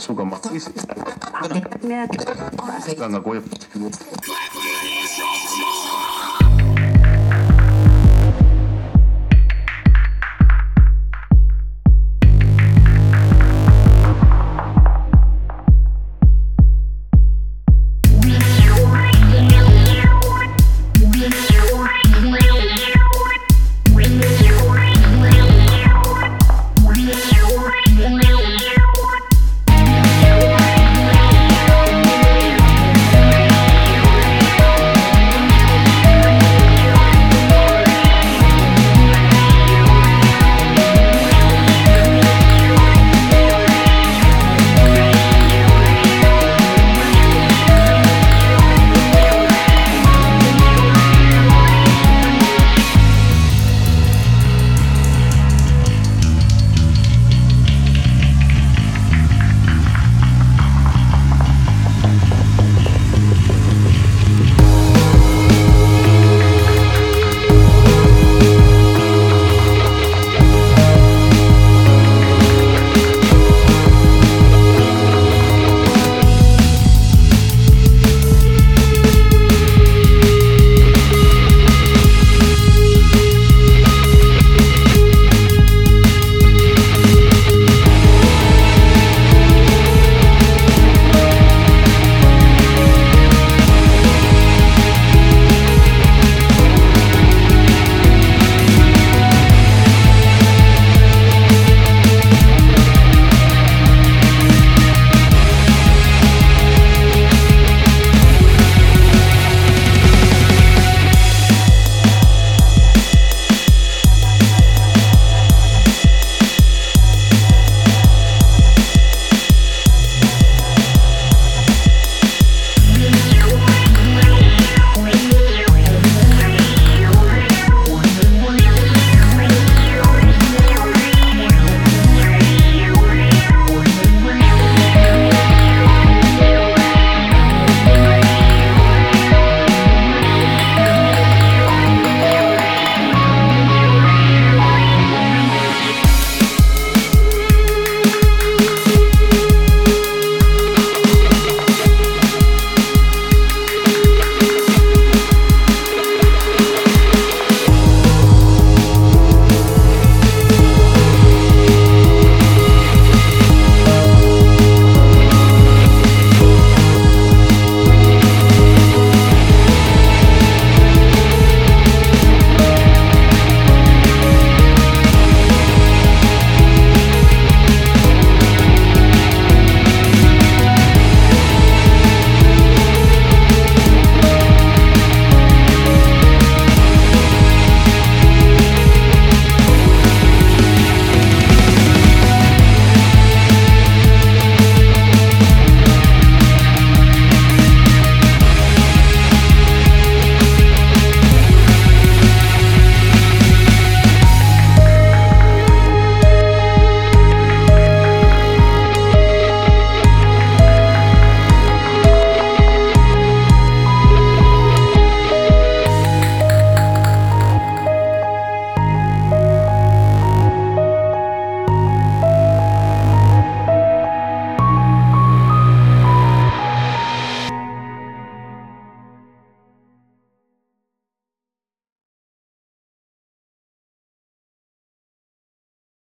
Sogar mal.